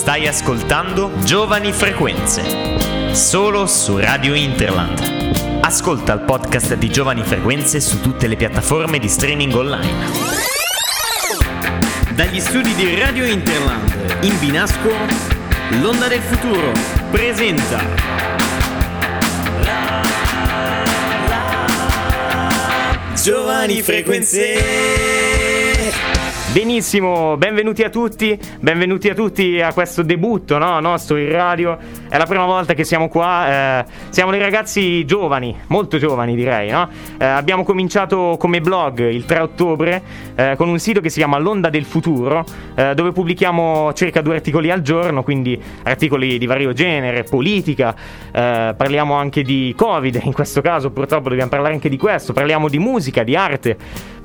Stai ascoltando Giovani Frequenze, solo su Radio Interland. Ascolta il podcast di Giovani Frequenze su tutte le piattaforme di streaming online. Dagli studi di Radio Interland, in Binasco, l'Onda del Futuro presenta Giovani Frequenze. Benissimo, benvenuti a tutti, benvenuti a tutti a questo debutto no, nostro in radio. È la prima volta che siamo qua, eh, siamo dei ragazzi giovani, molto giovani direi. No? Eh, abbiamo cominciato come blog il 3 ottobre eh, con un sito che si chiama L'Onda del Futuro, eh, dove pubblichiamo circa due articoli al giorno, quindi articoli di vario genere, politica, eh, parliamo anche di Covid, in questo caso purtroppo dobbiamo parlare anche di questo, parliamo di musica, di arte,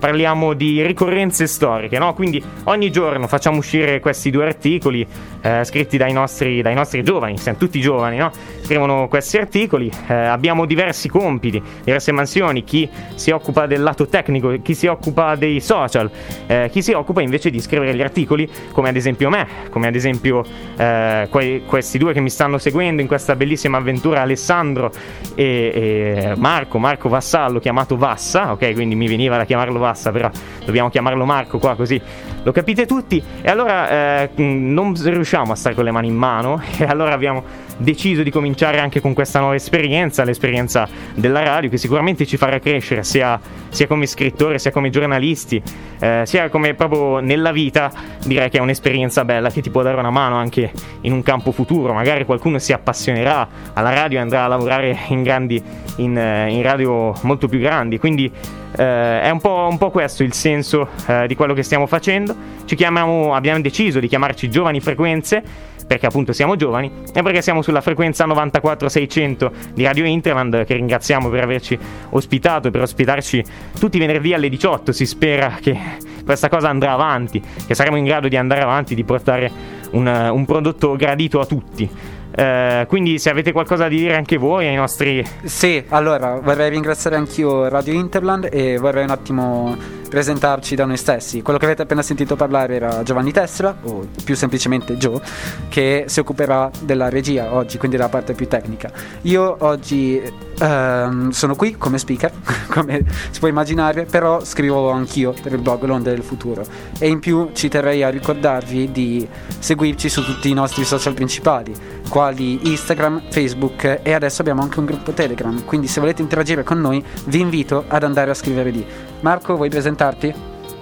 parliamo di ricorrenze storiche. No? Quindi ogni giorno facciamo uscire questi due articoli eh, scritti dai nostri, dai nostri, giovani, siamo tutti giovani, no? scrivono questi articoli, eh, abbiamo diversi compiti, diverse mansioni, chi si occupa del lato tecnico, chi si occupa dei social, eh, chi si occupa invece di scrivere gli articoli, come ad esempio me, come ad esempio eh, que- questi due che mi stanno seguendo in questa bellissima avventura, Alessandro e, e Marco, Marco Vassallo, chiamato Vassa, ok, quindi mi veniva da chiamarlo Vassa, però dobbiamo chiamarlo Marco qua così lo capite tutti. E allora eh, non riusciamo a stare con le mani in mano e allora abbiamo deciso di cominciare anche con questa nuova esperienza, l'esperienza della radio che sicuramente ci farà crescere sia, sia come scrittori, sia come giornalisti, eh, sia come proprio nella vita. Direi che è un'esperienza bella che ti può dare una mano anche in un campo futuro. Magari qualcuno si appassionerà alla radio e andrà a lavorare in, grandi, in, eh, in radio molto più grandi. Quindi eh, è un po', un po', questo il senso eh, di quello che stiamo facendo. Chiamiamo, abbiamo deciso di chiamarci Giovani Frequenze perché appunto siamo giovani e perché siamo sulla frequenza 94600 di Radio Interland che ringraziamo per averci ospitato e per ospitarci tutti i venerdì alle 18 si spera che questa cosa andrà avanti che saremo in grado di andare avanti di portare un, un prodotto gradito a tutti eh, quindi se avete qualcosa da dire anche voi ai nostri... Sì, allora vorrei ringraziare anch'io Radio Interland e vorrei un attimo presentarci da noi stessi. Quello che avete appena sentito parlare era Giovanni Tesla, o più semplicemente Joe, che si occuperà della regia oggi, quindi della parte più tecnica. Io oggi ehm, sono qui come speaker, come si può immaginare, però scrivo anch'io per il blog L'Onda del Futuro. E in più ci terrei a ricordarvi di seguirci su tutti i nostri social principali, quali Instagram, Facebook e adesso abbiamo anche un gruppo Telegram. Quindi se volete interagire con noi vi invito ad andare a scrivere lì. Marco, vuoi presentarti?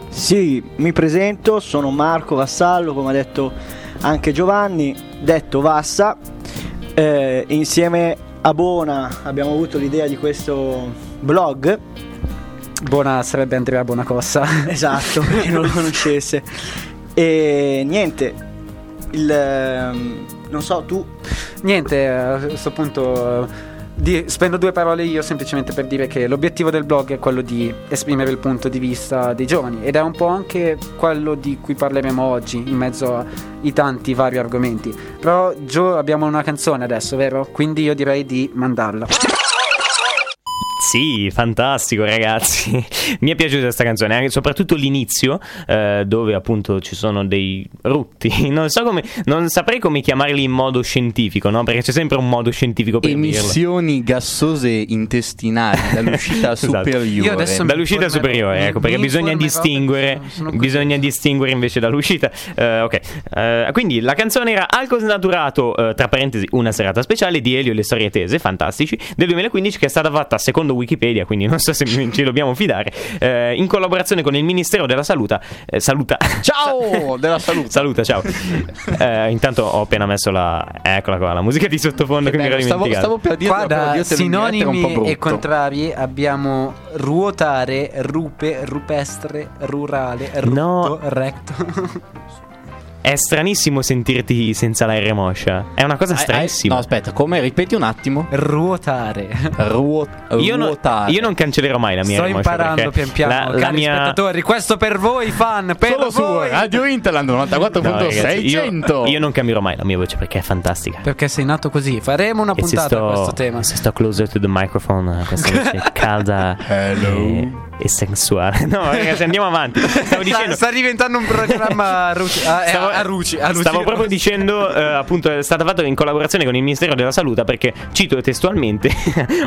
Sì, mi presento, sono Marco Vassallo, come ha detto anche Giovanni, detto Vassa. Eh, insieme a Bona abbiamo avuto l'idea di questo blog. Bona sarebbe Andrea Bonacossa. Esatto, chi non lo conoscesse. E niente, il, ehm, non so, tu... Niente, a questo punto di, spendo due parole io semplicemente per dire che l'obiettivo del blog è quello di esprimere il punto di vista dei giovani ed è un po' anche quello di cui parleremo oggi in mezzo ai tanti vari argomenti. Però Joe abbiamo una canzone adesso, vero? Quindi io direi di mandarla. Sì, fantastico ragazzi. Mi è piaciuta questa canzone, anche, soprattutto l'inizio eh, dove appunto ci sono dei rutti. Non so come non saprei come chiamarli in modo scientifico, no? Perché c'è sempre un modo scientifico per Emissioni dirlo. gassose intestinali dall'uscita esatto. superiore. Dall'uscita superiore, ecco, perché bisogna distinguere bisogna distinguere invece dall'uscita. Uh, ok. Uh, quindi la canzone era Alcol snaturato tra parentesi una serata speciale di Elio e le storie tese, fantastici, del 2015 che è stata fatta secondo Wikipedia, quindi non so se ci dobbiamo fidare, eh, in collaborazione con il Ministero della Salute. Eh, saluta. Ciao! della salute. Saluta, ciao. Eh, intanto ho appena messo la. Eccola qua, la musica di sottofondo che, che mi ero stavo, stavo per dire qua da sinonimi e contrari abbiamo ruotare, rupe, rupestre, rurale, rutto, no. recto. È stranissimo sentirti senza la R moscia. È una cosa stranissima. No, aspetta, come? Ripeti un attimo. Ruotare. Ruot- io, non, io non cancellerò mai la mia Sto imparando pian piano, la, la mia... spettatori. Questo per voi, fan. Per Solo voi. su Radio Interland 94.600. No, io, io, non cambierò mai la mia voce perché è fantastica. Perché sei nato così. Faremo una puntata sto, su questo tema. Se sto closer to the microphone, questa voce calda. Hello. E e sensuale. No, ragazzi, andiamo avanti. Stavo dicendo. sta, sta diventando un programma a Ruci. A, Stavo, a Ruci, a Ruci. stavo proprio dicendo, eh, appunto, è stata fatta in collaborazione con il Ministero della Salute perché cito testualmente.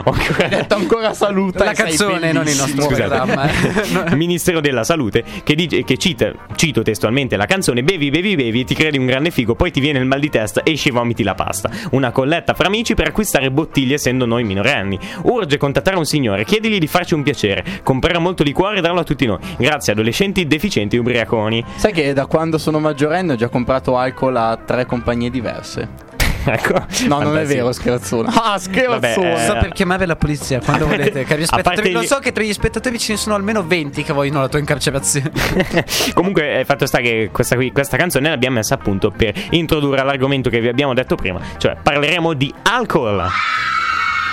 ho ancora Detto ancora saluta. La canzone, non il nostro bellissimo. programma. eh. il Ministero della Salute che, dice, che cita, cito testualmente la canzone Bevi, bevi, bevi, ti credi un grande figo, poi ti viene il mal di testa esci e vomiti la pasta. Una colletta fra amici per acquistare bottiglie essendo noi minorenni. Urge contattare un signore, chiedigli di farci un piacere, comprare molto liquore e darlo a tutti noi. Grazie adolescenti deficienti ubriaconi. Sai che da quando sono maggiorenne ho già comprato alcol a tre compagnie diverse. ecco. No, non è Fantastico. vero, scherzone. Ah, scherzone. Vabbè, eh, So per chiamare la polizia quando volete. Cari spettatori, lo gli- so che tra gli spettatori ce ne sono almeno 20 che vogliono la tua incarcerazione. Comunque, il fatto sta che questa, qui- questa canzone l'abbiamo messa appunto per introdurre l'argomento che vi abbiamo detto prima, cioè parleremo di alcol.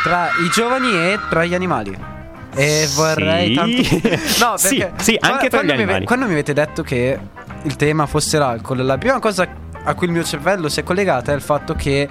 tra i giovani e tra gli animali. E vorrei Sì. tanto. No, Sì, perché. sì, anche tra gli mi ave- animali. quando mi avete detto che il tema fosse l'alcol, la prima cosa a cui il mio cervello si è collegata è il fatto che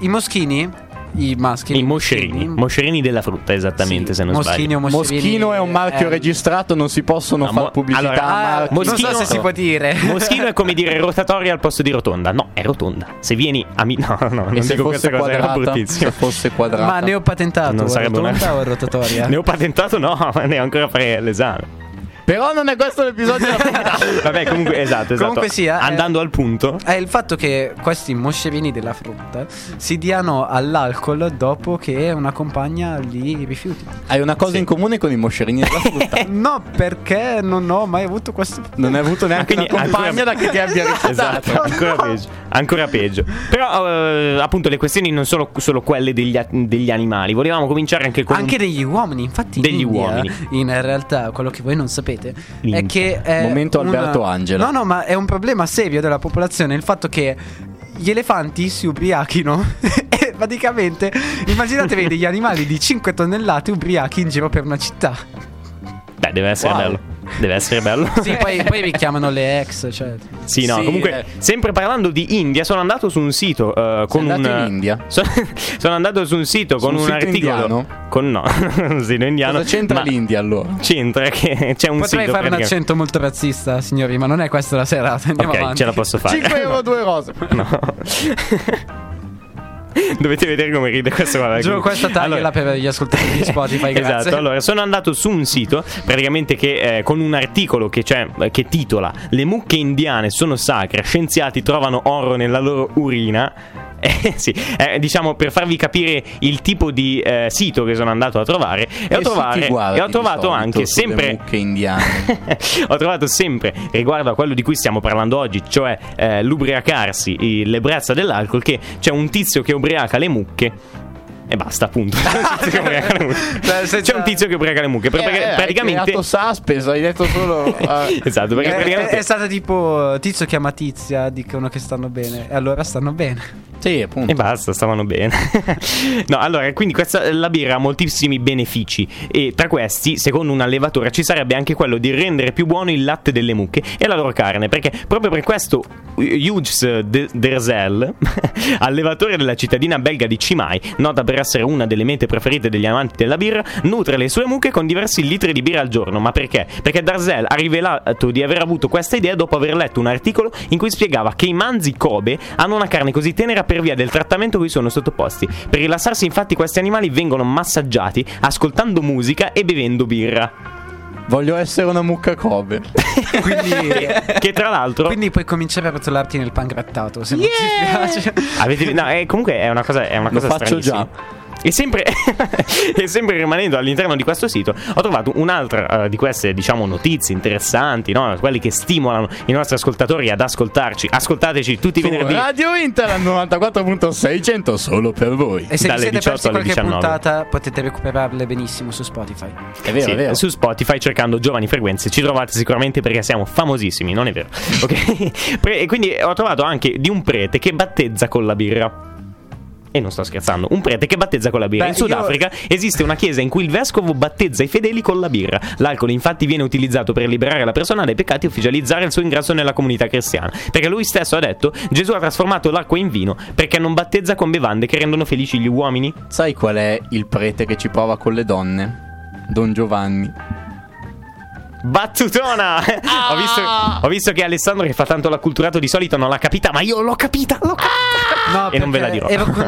i moschini, i maschi, I moscerini, moscerini della frutta, esattamente, se non moschini sbaglio. o moscerini, Moschino è un marchio eh, registrato, non si possono No, fare mo- pubblicità allora, Ah, marchi. non so Moschino- se si può dire. Moschino è come dire rotatoria al posto di rotonda. No, è rotonda. Se vieni a mi- No, no, non E dico questa cosa, era bruttissimo. Se fosse quadrata. Ma ne ho patentato Non sarebbe una- rotonda o rotatoria? Ne ho patentato, no, ma ne ho ancora fare l'esame. Però non è questo l'episodio della puntata. Vabbè, comunque, esatto, esatto. Comunque sia, eh. Andando al punto. È il fatto che questi moscerini della frutta si diano all'alcol dopo che una compagna li rifiuti. Hai una cosa Sì. in comune con i moscerini della frutta. No, perché non ho mai avuto questo. Non hai avuto neanche Quindi una compagna ancora- da che ti abbia rifiutato. Esatto, ancora peggio. Ancora peggio. Però, eh, appunto, le questioni non sono solo quelle degli, degli animali. Volevamo cominciare anche con. Anche degli uomini, infatti, in Degli India, uomini. In realtà, quello che voi non sapete L'India. è che. È Momento una- Alberto Angela. No, no, ma è un problema serio della popolazione il fatto che. Gli elefanti si ubriachino e praticamente immaginatevi degli animali di 5 tonnellate ubriachi in giro per una città. Beh, deve essere Wow. bello. Deve essere bello. Sì, poi, poi vi chiamano le ex, cioè. Sì, no, Sì, comunque, eh. sempre parlando di India, sono andato su un sito eh, con andato un. in India? So- sono andato su un sito Su con un un, articolo. indiano? Con no, un sito indiano. Cosa c'entra l'India allora? C'entra che c'è un Potrei sito. fare un accento molto razzista, signori, ma non è questa la serata. Andiamo Ok, avanti. ce la posso fare. 5 euro, 2 rose. No. Dovete vedere come ride questo qua. Giuro, questa tagliala Allora- per gli ascoltatori di Spotify, grazie. Esatto, allora sono andato su un sito praticamente che eh, con un articolo che, c'è, che titola Le mucche indiane sono sacre, scienziati trovano oro nella loro urina. Eh, sì, eh, diciamo per farvi capire il tipo di eh, sito che sono andato a trovare e ho, trovare- guardi e ho trovato anche sempre mucche indiane. ho trovato sempre riguardo a quello di cui stiamo parlando oggi, cioè eh, l'ubriacarsi, i- l'ebbrezza dell'alcol, che c'è un tizio che ubriaca le mucche. E basta, appunto. C'è un tizio che ubriaca le mucche. Senza- C'è un tizio che ubriaca le mucche. Perché Eh, eh, praticamente. Hai creato suspense, hai detto solo. eh, esatto, perché È, è, praticamente. è stata tipo Tizio chiama Tizia, dicono che stanno bene. E allora stanno bene. Sì, appunto. E basta, stavano bene. no, allora, quindi questa, la birra ha moltissimi benefici. E tra questi, secondo un allevatore, ci sarebbe anche quello di rendere più buono il latte delle mucche e la loro carne. Perché proprio per questo Hughes de- Derzel, allevatore della cittadina belga di Cimai, nota per essere una delle mete preferite degli amanti della birra, nutre le sue mucche con diversi litri di birra al giorno. Ma perché? Perché Darzel ha rivelato di aver avuto questa idea dopo aver letto un articolo in cui spiegava che i manzi Kobe hanno una carne così tenera per via del trattamento cui sono sottoposti. Per rilassarsi, infatti, questi animali vengono massaggiati ascoltando musica e bevendo birra. Voglio essere una mucca Kobe. Quindi, Che tra l'altro. quindi puoi cominciare a rotolarti nel pan grattato. Se non ti spiace. Avete, no, eh, comunque è una cosa, è una Lo cosa faccio stranissima. E sempre, e sempre rimanendo all'interno di questo sito, ho trovato un'altra eh, di queste, diciamo, notizie interessanti, no? Quelli che stimolano i nostri ascoltatori ad ascoltarci. Ascoltateci tutti i venerdì. Radio Inter al 94.600 solo per voi. E se Dalle siete 18 persi alle qualche 19. puntata, potete recuperarle benissimo su Spotify. È vero, Sì, è vero. Su Spotify cercando giovani frequenze ci trovate sicuramente perché siamo famosissimi, non è vero? Ok? Pre- e quindi ho trovato anche di un prete che battezza con la birra. E non sto scherzando, un prete che battezza con la birra. Beh, in Sudafrica esiste una chiesa in cui il vescovo battezza i fedeli con la birra. L'alcol infatti viene utilizzato per liberare la persona dai peccati e ufficializzare il suo ingresso nella comunità cristiana. Perché lui stesso ha detto, Gesù ha trasformato l'acqua in vino perché non battezza con bevande che rendono felici gli uomini. Sai qual è il prete che ci prova con le donne? Don Giovanni. Battutona! ho, visto, ho visto che Alessandro che fa tanto l'acculturato di solito non l'ha capita, ma io l'ho capita, l'ho capita. No, e non ve la dirò. Ero non ve la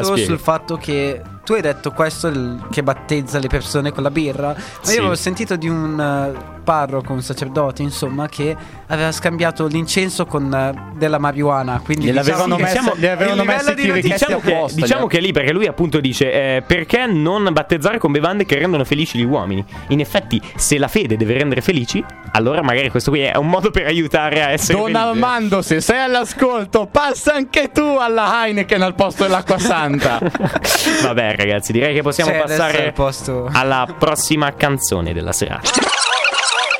concentrato sul fatto che tu hai detto questo che battezza le persone con la birra. Ma Sì. io avevo sentito di un parroco, un sacerdote, insomma, che aveva scambiato l'incenso con eh, della marijuana. Quindi Gliel'avevano diciamo, messo- diciamo- gli avevano messo di Diciamo che, diciamo gli- che è lì perché lui appunto dice eh, perché non battezzare con bevande che rendono felici gli uomini in effetti se la fede deve rendere felici allora magari questo qui è un modo per aiutare a essere Don felici. Armando, se sei all'ascolto, passa anche tu alla Heineken al posto dell'acqua santa. vabbè ragazzi direi che possiamo Sì, adesso è passare alla prossima canzone della serata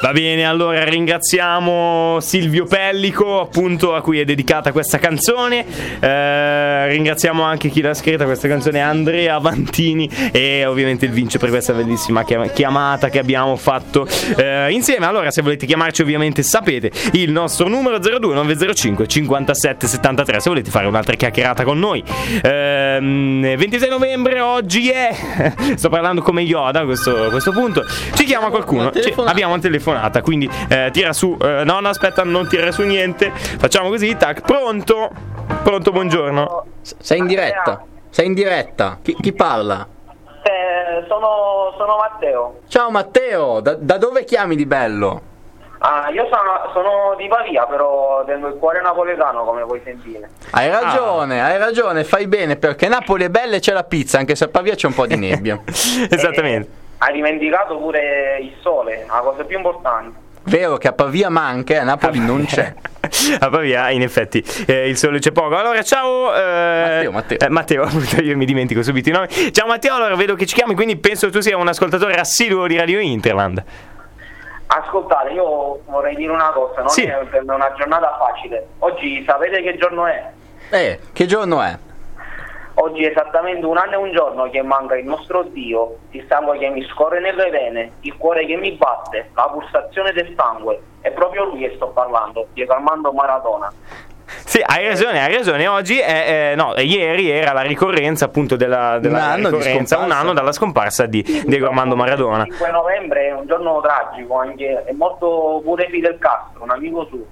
Va bene, allora ringraziamo Silvio Pellico, appunto a cui è dedicata questa canzone. Eh, ringraziamo anche chi l'ha scritta questa canzone, Andrea Vantini, e ovviamente il Vince per questa bellissima chiam- chiamata che abbiamo fatto eh, insieme. Allora, se volete chiamarci, ovviamente sapete il nostro numero 02905 57 73. Se volete fare un'altra chiacchierata con noi, Ehm, 26 novembre oggi è. Sto parlando come Yoda a questo, a questo punto. Ci chiama qualcuno. Ci- abbiamo una telefonata, quindi eh, tira su. eh, no, no, aspetta, non tirare su niente. Facciamo così, tac. Pronto? Pronto, buongiorno. Sei in diretta. Sei in diretta. Chi, chi parla? Eh, sono, sono Matteo. Ciao Matteo, da, da dove chiami di bello? Ah, io sono, sono di Pavia, però tengo il cuore napoletano, come puoi sentire. Hai ragione, hai ragione, fai bene perché Napoli è bella e c'è la pizza, anche se a Pavia c'è un po' di nebbia. Esattamente. Eh, hai dimenticato pure il sole, la cosa più importante. Vero che a Pavia manca e a Napoli non c'è. A Pavia, in effetti, eh, il sole c'è poco. Allora, ciao. eh, Matteo, Matteo. eh, Matteo, appunto, io mi dimentico subito i nomi. Ciao Matteo, allora vedo che ci chiami, quindi penso tu sia un ascoltatore assiduo di Radio Interland. Ascoltate, io vorrei dire una cosa, non Sì. è una giornata facile. Oggi sapete che giorno è? Eh, che giorno è? Oggi è esattamente un anno e un giorno che manca il nostro Dio, il sangue che mi scorre nelle vene, il cuore che mi batte, la pulsazione del sangue. È proprio lui che sto parlando, Diego Armando Maradona. Sì, hai ragione, hai ragione. Oggi è, eh, no, ieri era la ricorrenza appunto della, della Un anno ricorrenza, un scomparsa. anno dalla scomparsa di Diego Armando Maradona. Il 5 novembre è un giorno tragico, anche è morto pure Fidel Castro, un amico suo.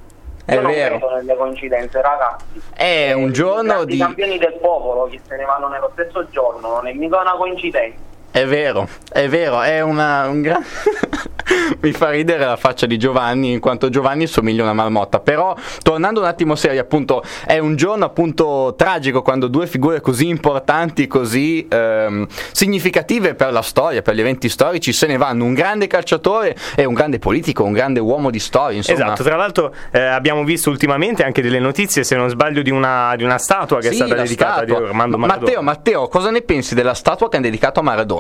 È Io non vero. credo nelle coincidenze, ragazzi. È un I giorno grandi di... campioni del popolo che se ne vanno nello stesso giorno, non è mica una coincidenza. È vero, è vero, è una, un gran... Mi fa ridere la faccia di Giovanni, in quanto Giovanni somiglia a una marmotta. Però, tornando un attimo serio, appunto, è un giorno appunto tragico quando due figure così importanti, così ehm, significative per la storia, per gli eventi storici, se ne vanno. Un grande calciatore e un grande politico, un grande uomo di storia, insomma. Esatto, tra l'altro eh, abbiamo visto ultimamente anche delle notizie, se non sbaglio, di una, di una statua che è Sì, stata la dedicata a statua. Diego Armando Ma- Maradona. Matteo, Matteo, cosa ne pensi della statua che hanno dedicato a Maradona?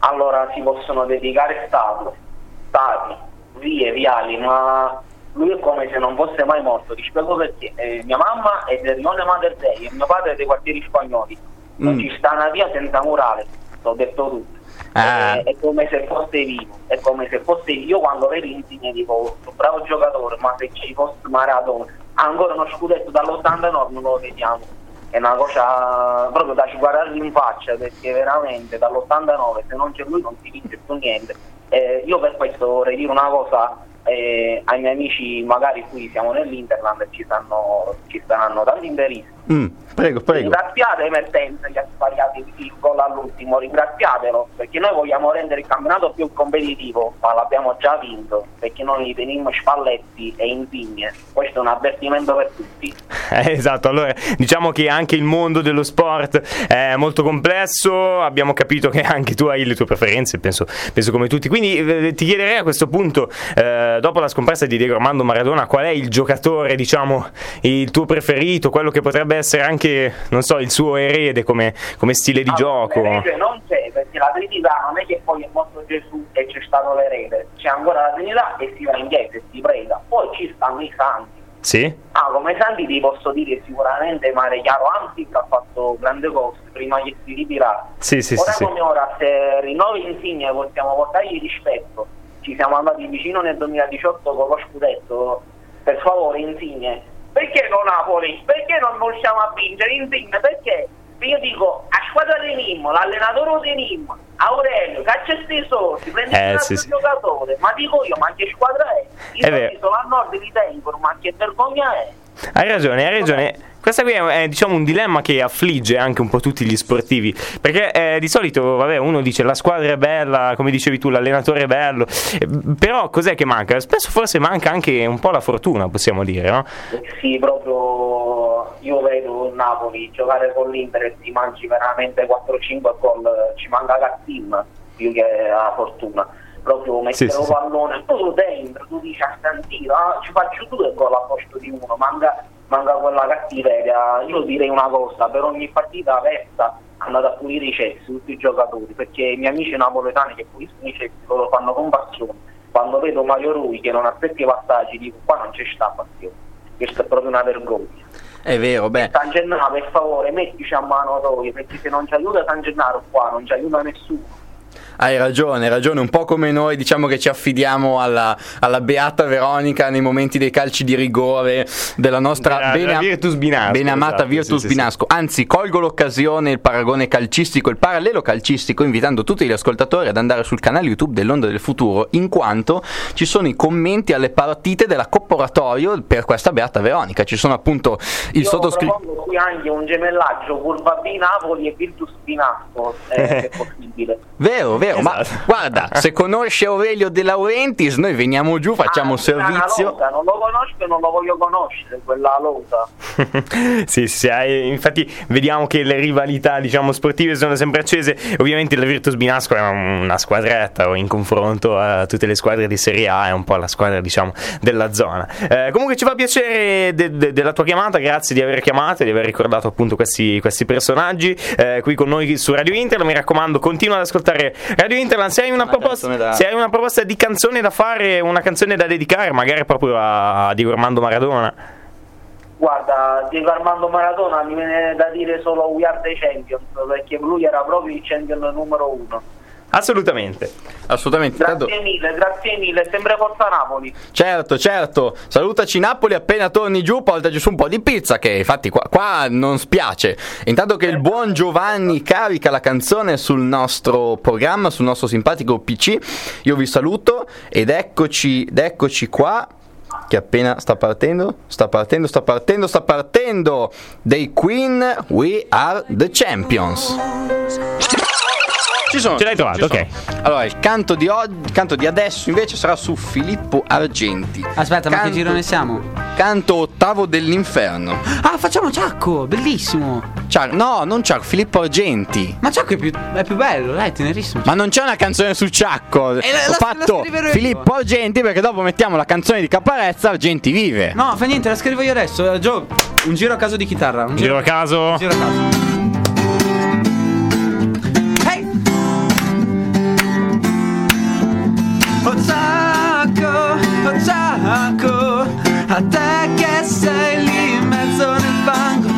Allora si possono dedicare statue, stati, vie, viali, ma lui è come se non fosse mai morto. Ti spiego perché. Eh, mia mamma è del Lione Mater Dei e mio padre è dei quartieri spagnoli. Non Mm. ci sta una via senza murale, l'ho detto tutto. Ah. Eh, è come se fosse vivo, è come se fosse io quando vedo Insigne dico "Sto bravo giocatore, ma se ci fosse Maradona, ancora uno scudetto dall'89 non lo vediamo. È una cosa proprio da guardare in faccia perché veramente dall'89 se non c'è lui non si vince più niente. Eh, io per questo vorrei dire una cosa eh, ai miei amici magari qui siamo nell'Interland e ci stanno, ci staranno tanti imperisti. Mm, prego, prego. Ringraziate Emertenza che ha sbagliato il gol all'ultimo, ringraziatelo perché noi vogliamo rendere il campionato più competitivo, ma l'abbiamo già vinto perché noi teniamo Spalletti e Insigne. Questo è un avvertimento per tutti. Eh, esatto, allora diciamo che anche il mondo dello sport è molto complesso, abbiamo capito che anche tu hai le tue preferenze, penso, penso come tutti, quindi eh, ti chiederei a questo punto, eh, dopo la scomparsa di Diego Armando Maradona, qual è il giocatore, diciamo, il tuo preferito, quello che potrebbe essere anche, non so, il suo erede come, come stile di Allora, gioco? l'erede non c'è perché la Trinità non è che poi è morto Gesù e c'è stato l'erede, c'è ancora la Trinità e si va in chiesa e si prega, poi ci stanno i santi. Sì? Ah, come santi ti posso dire sicuramente Mare Chiaro Antic ha fatto grande cose prima che si ritirasse. Sì, sì, sì, ora sì. come ora, se rinnovi Insigne possiamo portargli rispetto. Ci siamo andati vicino nel 2018 con lo scudetto. Per favore, Insigne. Perché non Napoli? Perché non riusciamo a vincere Insigne? Perché? Io dico a squadra tenimmo, l'allenatore lo tenimmo, Aurelio, caccia sti soldi, prendi Eh, un altro sì, sì. giocatore, ma dico io, ma che squadra è? I soldi vero. solo a nord li tengono, ma che vergogna è? Hai ragione, hai ragione. Questo qui è, è, diciamo un dilemma che affligge anche un po' tutti gli sportivi. Perché eh, di solito, vabbè, uno dice la squadra è bella, come dicevi tu, l'allenatore è bello. eh, però cos'è che manca? Spesso forse manca anche un po' la fortuna, possiamo dire, no? Sì, proprio io vedo il Napoli giocare con l'Inter e si mangi veramente 4-5 gol, ci manca Cattim più che la fortuna. Proprio mettere Sì, un sì, sì. pallone, poi tu dentro, tu dici a Santino, ah, ci faccio due gol a posto di uno, manca, manca quella cattiveria. Io direi una cosa, per ogni partita aperta andate a pulire i cessi, tutti i giocatori, perché i miei amici napoletani che puliscono i cessi lo fanno con passione. Quando vedo Mario Rui che non aspetta i passaggi, dico qua non c'è sta passione. Questa è proprio una vergogna. È vero, beh. San Gennaro, per favore, mettici a mano toi, perché se non ci aiuta San Gennaro qua, non ci aiuta nessuno. Hai ragione, hai ragione, un po' come noi diciamo che ci affidiamo alla, alla beata Veronica nei momenti dei calci di rigore della nostra Della- bene, della Virtus Binasco, bene amata esatto, Virtus sì, sì, Binasco. Anzi, colgo l'occasione, il paragone calcistico, il parallelo calcistico, invitando tutti gli ascoltatori ad andare sul canale YouTube dell'Onda del Futuro, in quanto ci sono i commenti alle partite della Coppa Oratorio per questa beata Veronica. Ci sono appunto il Io sottoscritto. qui anche un gemellaggio Curva B Napoli e Virtus Binasco, eh, se è possibile. Vero, vero, ma Esatto. guarda, se conosce Aurelio De Laurentiis, noi veniamo giù, facciamo Ah, servizio. lota, non lo conosco e non lo voglio conoscere, quella lota. sì, sì, infatti vediamo che le rivalità diciamo, sportive sono sempre accese. Ovviamente la Virtus Binasco è una squadretta in confronto a tutte le squadre di Serie A, è un po' la squadra diciamo, della zona. Eh, comunque ci fa piacere de- de- della tua chiamata, grazie di aver chiamato e di aver ricordato appunto questi, questi personaggi eh, qui con noi su Radio Inter. Mi raccomando, continua ad ascoltare Radio Interland. Se hai una, Una proposta, da- se hai una proposta di canzone da fare, una canzone da dedicare, magari proprio a Diego Armando Maradona. Guarda, Diego Armando Maradona mi viene da dire solo We Are the Champions, perché lui era proprio il champion numero uno. Assolutamente. Assolutamente. Tanto- Grazie mille, grazie mille, sempre Forza Napoli. Certo, certo. Salutaci Napoli appena torni giù, portaci su un po' di pizza che infatti qua, qua non spiace. Intanto che il buon Giovanni carica la canzone sul nostro programma, sul nostro simpatico PC, io vi saluto ed eccoci, ed eccoci qua che appena sta partendo, sta partendo, sta partendo, sta partendo dei Queen We Are the Champions. Ci sono. Ce l'hai trovato, ok. Allora, il canto di oggi, il canto di adesso invece sarà su Filippo Argenti. Aspetta, ma che Canto- girone siamo? Canto ottavo dell'inferno. Ah, facciamo Ciacco, bellissimo. Ciao, no, non c'è Filippo Argenti. Ma Ciacco è più, è più bello, dai, tenerissimo. Ma non c'è una canzone su Ciacco. Eh, la- Ho la- fatto la scriverò io. Filippo Argenti perché dopo mettiamo la canzone di Caparezza, Argenti vive. No, fa niente, la scrivo io adesso. Eh, Gio, un giro a caso di chitarra. Un Giro a caso. Un giro a caso. Zacco, a te che sei lì in mezzo nel fango,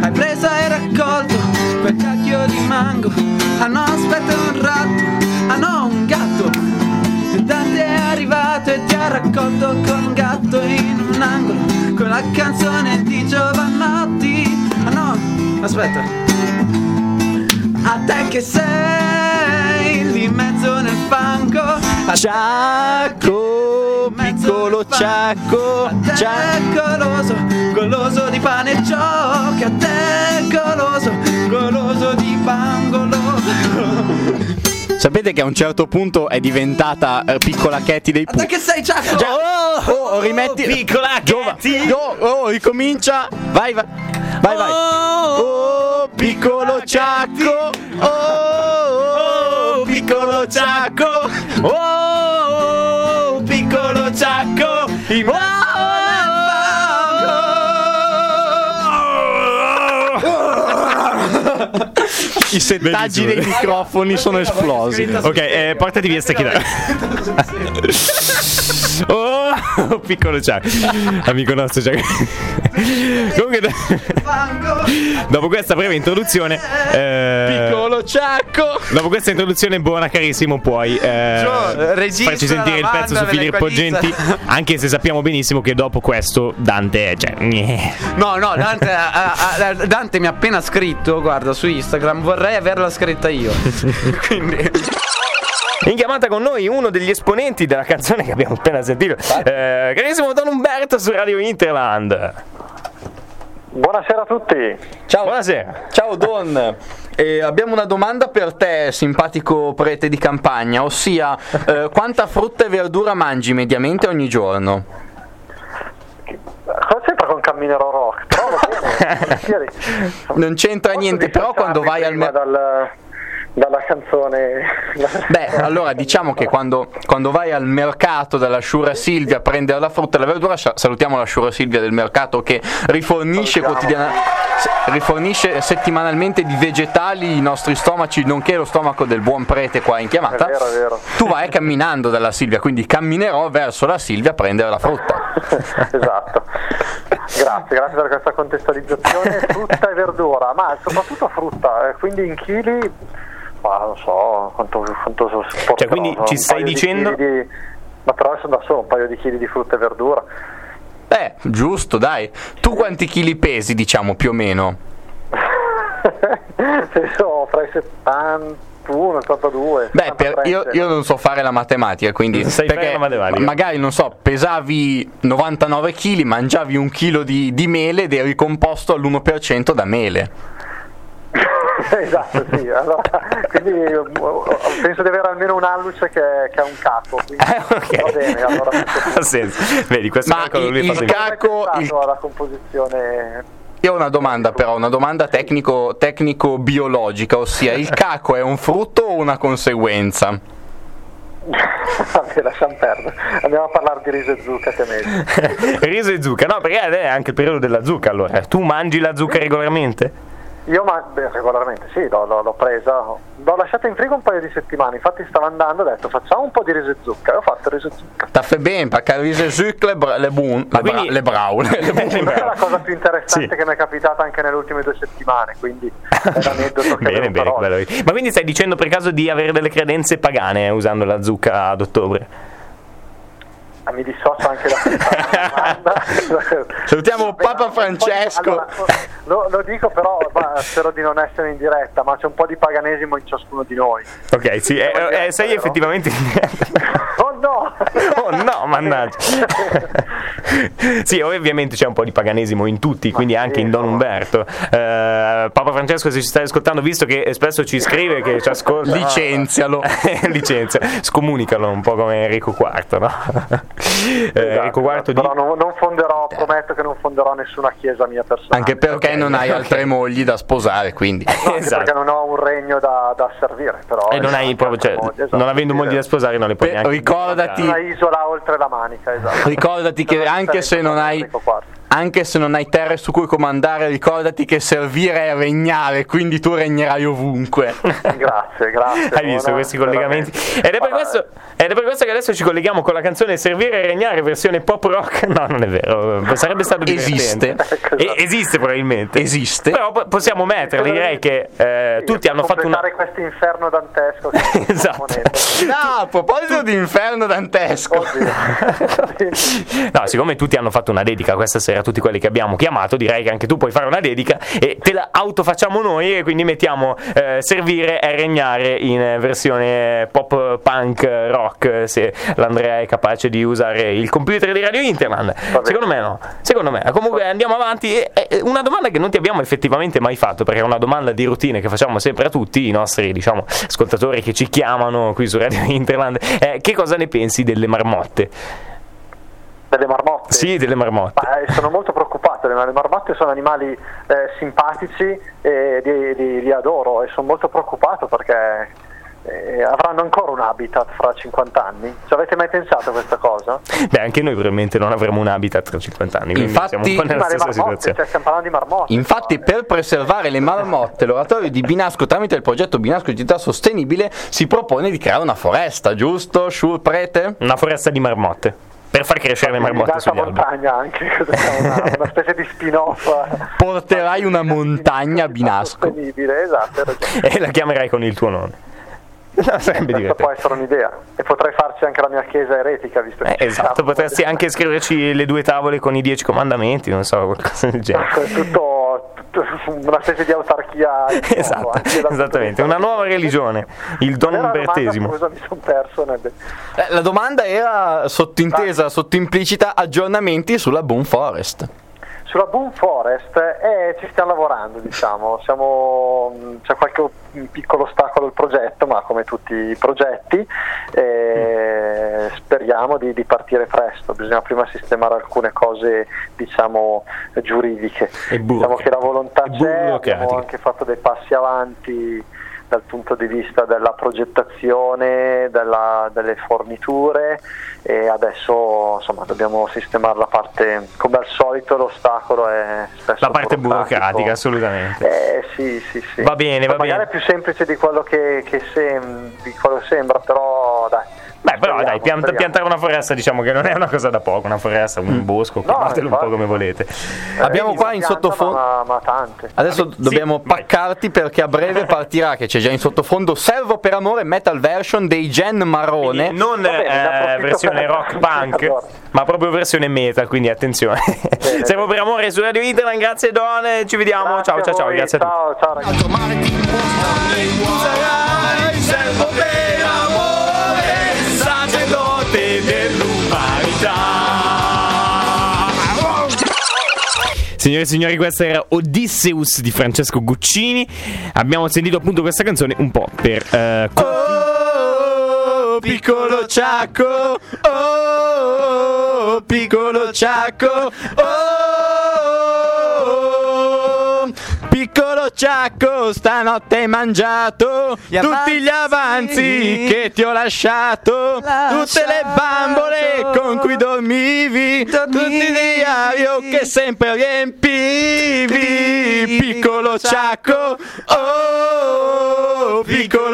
hai preso e raccolto quel cacchio di mango. Ah no, aspetta un ratto, ah no, un gatto. Se Dante è arrivato e ti ha raccolto con un gatto in un angolo, con la canzone di Giovannotti. Ah no, aspetta. A te che sei lì in mezzo nel fango a Ciacco, piccolo Ciacco. Ciacco. goloso, goloso di pane e giochi A te goloso, goloso di pangolo Sapete che a un certo punto è diventata eh, piccola Katy dei Pooh. che sei Ciacco Già- oh, oh, rimetti piccola Giova- Katy. Oh, oh, ricomincia. Vai, vai. Vai, vai. Oh, piccolo Ciacco. Oh, oh, piccolo Ciacco. Oh, Ciacco. I settaggi dei microfoni sono esplosi. Ok, eh, portati via sta chitarra. oh, piccolo Chuck. Amico nostro Chuck. Comunque, dopo questa breve introduzione, eh, Piccolo ciacco! dopo questa introduzione buona, carissimo, puoi eh, Gio, farci sentire il pezzo su Filippo. Genti. Anche se sappiamo benissimo che dopo questo Dante è. Cioè. No, no, Dante, ah, ah, Dante mi ha appena scritto, guarda, su Instagram, vorrei averla scritta io. Quindi... In chiamata con noi uno degli esponenti della canzone che abbiamo appena sentito, eh, carissimo Don Umberto su Radio Interland. Buonasera a tutti. Ciao. Buonasera. Ciao Don. Eh, abbiamo una domanda per te, simpatico prete di campagna, ossia eh, quanta frutta e verdura mangi mediamente ogni giorno? Sono sempre con Camminero Rock, però va bene. Non c'entra Posso niente, però quando vai al mercato... dal, dalla canzone Beh, allora diciamo che quando, quando vai al mercato dalla Sciura Silvia a prendere la frutta e la verdura, sa- salutiamo la Sciura Silvia del mercato che rifornisce, Salutiamo. quotidiana- se- rifornisce settimanalmente di vegetali i nostri stomaci, nonché lo stomaco del buon prete qua in chiamata. È vero, è vero. Tu vai camminando dalla Silvia, quindi camminerò verso la Silvia a prendere la frutta. esatto. Grazie, grazie per questa contestualizzazione. Frutta e verdura, ma soprattutto frutta, eh, quindi in chili, ma non so quanto, quanto porterò, Cioè, quindi no? ci stai di dicendo- chili di- Ma però sono da solo, un paio di chili di frutta e verdura. Eh, giusto, dai. Tu quanti chili pesi, diciamo, più o meno? Penso fra i 71 e 82. Beh, per- 73. io, io non so fare la matematica, quindi Non sai fare perché la matematica. magari non so, pesavi 99 kg, mangiavi un chilo di, di mele ed eri composto all'1% da mele. esatto, sì. Allora, quindi eh, penso di avere almeno un alluce che, che ha un. Quindi Eh, ok. va bene, allora questo senso. Vedi, questo Ma calcolo lui il- fa il è il- alla composizione Io ho una domanda però, una domanda tecnico, tecnico-biologica, ossia il caco è un frutto o una conseguenza? Vabbè, lasciamo perdere. Andiamo a parlare di riso e zucca che è meglio. Riso e zucca, no, perché è anche il periodo della zucca allora. Tu mangi la zucca regolarmente? Io ma beh, regolarmente sì, l'ho, l'ho- l'ho presa, l'ho lasciata in frigo un paio di settimane, infatti stavo andando, ho detto facciamo un po' di riso e zucca, e ho fatto il riso e zucca. Ta fait bien, perché il riso e zucca le, bra- le, bun- le, bra- le braune. le bun- Questa è la cosa più interessante Sì. che mi è capitata anche nelle ultime due settimane, quindi è l'aneddoto che bene, avevo bene, quello. Ma quindi stai dicendo per caso di avere delle credenze pagane usando la zucca ad ottobre? Ah, mi dissocio anche da questa domanda. Salutiamo Papa Francesco. allora, lo, lo dico però, ma spero di non essere in diretta, ma c'è un po' di paganesimo in ciascuno di noi. Ok, sì, eh, eh, sei Vero? effettivamente. Oh no! Oh no, mannaggia. sì, ovviamente c'è un po' di paganesimo in tutti, quindi sì, anche in Don no. Umberto. Eh, Papa Francesco, se ci stai ascoltando, visto che spesso ci scrive che ci ascolta. Licenzialo. Licenzia, scomunicalo un po' come Enrico IV, no? Eh, Enrico IV di. Però non, non fonderò, prometto che non fonderò nessuna chiesa mia personale. Anche perché Non hai altre mogli da sposare, quindi. No, Esatto. perché non ho un regno da, da servire, però. E non hai proprio, cioè, esatto, non avendo mogli da sposare, non le puoi Beh, neanche. ricordati- Una isola oltre la manica, esatto. Ricordati che anche se non hai. Anche se non hai terre su cui comandare, ricordati che servire è regnare, quindi tu regnerai ovunque. Grazie, grazie. Hai visto questi collegamenti? Ed è, questo, ed è per questo che adesso ci colleghiamo con la canzone Servire e Regnare versione pop rock. No, non è vero. Sarebbe stato divertente. Esiste. E- esiste probabilmente. Esiste. Però po- possiamo metterla. Direi che eh, Sì, tutti hanno fatto una. completare questo inferno dantesco Esatto. Ah, a proposito di inferno dantesco. No, siccome tutti hanno fatto una dedica questa sera, tutti quelli che abbiamo chiamato, direi che anche tu puoi fare una dedica e te la autofacciamo noi e quindi mettiamo eh, Servire e Regnare in versione pop punk rock se l'Andrea è capace di usare il computer di Radio Interland. Secondo me no. Secondo me. Comunque andiamo avanti. Una domanda che non ti abbiamo effettivamente mai fatto, perché è una domanda di routine che facciamo sempre a tutti i nostri, diciamo, ascoltatori che ci chiamano qui su Radio Interland. è che cosa ne pensi delle marmotte? Delle marmotte. Sì, delle marmotte. Ma, eh, sono molto preoccupato, le marmotte sono animali eh, simpatici e li, li- li adoro e sono molto preoccupato perché eh, avranno ancora un habitat fra 50 anni. Ci avete mai pensato a questa cosa? Beh, anche noi probabilmente non avremo un habitat tra 50 anni, Infatti- siamo un po' nella stessa marmotte, situazione. cioè, stiamo parlando di marmotte. Infatti, per preservare le marmotte, l'oratorio di Binasco, tramite il progetto Binasco Città Sostenibile, si propone di creare una foresta, giusto? Sciur prete? Una foresta di marmotte. Per far crescere le marmotte sugli alberi. montagna anche, una, una specie di spin-off. Porterai una montagna a binasco. Esatto. E la chiamerai con il tuo nome. No, sarebbe Questa può divertente. essere un'idea. E potrei farci anche la mia chiesa eretica, visto che Eh, esatto, potresti anche scriverci le due tavole con i dieci comandamenti, non so, qualcosa del genere. È tutto, tutto una specie di autarchia. Esatto, anche dal punto esattamente, una nuova religione, il Don Qual era la domanda? Umbertesimo. Scusa, mi sono perso. nel- Eh, La domanda era sottintesa, sottoimplicita aggiornamenti sulla Boom Forest. Sulla Boom Forest eh, ci stiamo lavorando, diciamo, Siamo, mh, c'è qualche piccolo ostacolo al progetto, ma come tutti i progetti eh, speriamo di, di partire presto, bisogna prima sistemare alcune cose diciamo giuridiche. E. Diciamo che la volontà c'è, abbiamo anche fatto dei passi avanti dal punto di vista della progettazione, della- delle forniture e adesso insomma dobbiamo sistemare la parte, come al solito l'ostacolo è spesso La parte burocratica, assolutamente. Eh sì, sì, sì. Va bene, va Magari bene. è più semplice di quello che, che sem- di quello sembra, però dai. Beh, però speriamo, dai, pian- piantare una foresta diciamo che non è una cosa da poco, una foresta, un bosco, chiamatelo un po' come volete. Eh, Abbiamo sì, qua in sottofondo- Ma, ma tante. Adesso Sì, dobbiamo vai. paccarti perché a breve partirà, che c'è già in sottofondo, Servo per amore metal version dei Gen Marrone. Quindi non bene, ne eh, versione rock punk, Allora. ma proprio versione metal, quindi attenzione. Servo per amore su Radio Internet, grazie Don, e ci vediamo. ciao, ciao, ciao, grazie a tutti. Ciao, ciao ragazzi. Signore e signori, questa era Odysseus di Francesco Guccini. Abbiamo sentito appunto questa canzone un po' per eh, Oh, piccolo ciacco, oh, piccolo ciacco, oh, piccolo ciacco, stanotte hai mangiato Gli tutti gli avanzi che ti ho lasciato, tutte le bambole con cui dormivi, tutti i diario che sempre riempivi, piccolo ciacco, oh, piccolo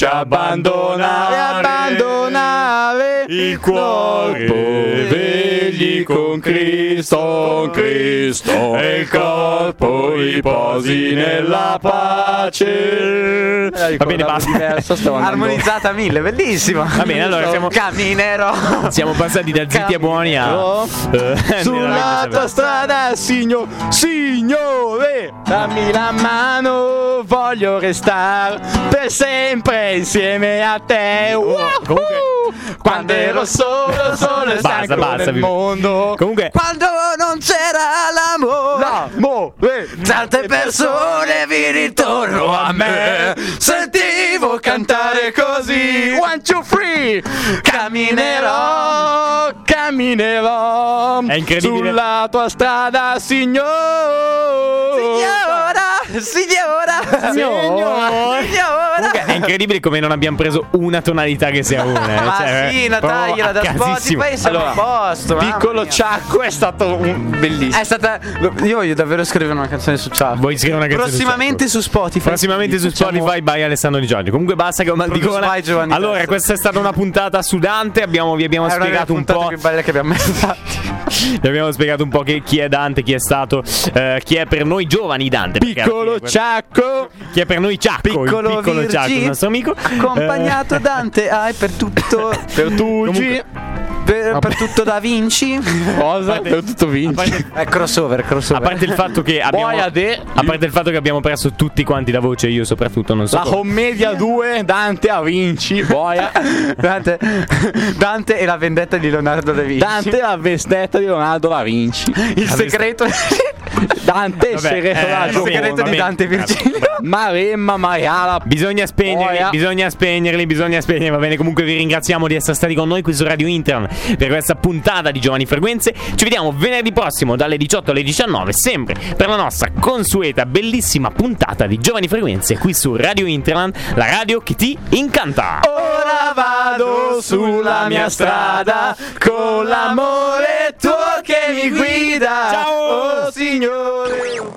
ci abbandonare, abbandonare il cuore, con Cristo, con Cristo, e il corpo riposi nella pace. Va bene, basta. Armonizzata a mille, bellissima. Va bene, allora siamo- Caminerò. Siamo passati da zitti e buoni a. eh, Sulla tua strada, signor, signore, dammi la mano, voglio restare per sempre insieme a te. Wahoo! comunque- quando ero solo, solo e Basta, stanco basta, nel vi- mondo. Comunque, Quando non c'era l'amore. L'amore, Tante persone vi intorno a me. Sentivo cantare così. One, two, three. Camminerò, camminerò. È incredibile. Sulla tua strada, signore. Signora, signora, Signore. signora. Comunque è incredibile come non abbiamo preso una tonalità che sia una. eh. Ma Cioè, sì, una proprio tagliela da a casissimo. Spotify siamo Allora, a posto. mamma Piccolo mia. ciacco è stato un bellissimo. È stata. Io voglio davvero scrivere una canzone su Ciao. Vuoi scrivere una canzone su Prossimamente su Spotify. Prossimamente su Facciamo- Spotify by Alessandro Di Giorgio. Comunque basta che ho mal di Produce gola. by Giovanni Allora, Testa. questa è stata una puntata su Dante. Abbiamo, vi abbiamo una delle spiegato un puntate po'. più belle che abbiamo mai fatto. Vi abbiamo spiegato un po' che- chi è Dante, chi è stato, eh, chi è per noi giovani Dante. perché Piccolo questo- ciacco. Chi è per noi Ciacco, Piccolo, piccolo Ciacco, Virgi, il nostro amico. Accompagnato Dante hai per tutto. Per Tucci. Per, per tutto Da Vinci. Cosa? Per tutto A vinci. parte, È crossover, a crossover. parte il fatto che abbiamo a parte il fatto che abbiamo perso tutti quanti la voce, io soprattutto non so. La come. commedia 2, Dante a Vinci. Boia. Dante, Dante e la vendetta di Leonardo da Vinci. Dante la vendetta di Leonardo da Vinci. il segreto. Dante Vabbè, segreto eh, segreto di. Dante Virgilio. Maremma, Maiala. Bisogna spegnerli, Boia. bisogna spegnerli, bisogna spegnerli. Va bene, comunque vi ringraziamo di essere stati con noi qui su Radio Internet per questa puntata di Giovani Frequenze. Ci vediamo venerdì prossimo dalle 18 alle 19, sempre per la nostra consueta, bellissima puntata di Giovani Frequenze qui su Radio Internet, la radio che ti incanta. Ora vado sulla mia strada con l'amore tuo che mi guida. Ciao! Oh signore.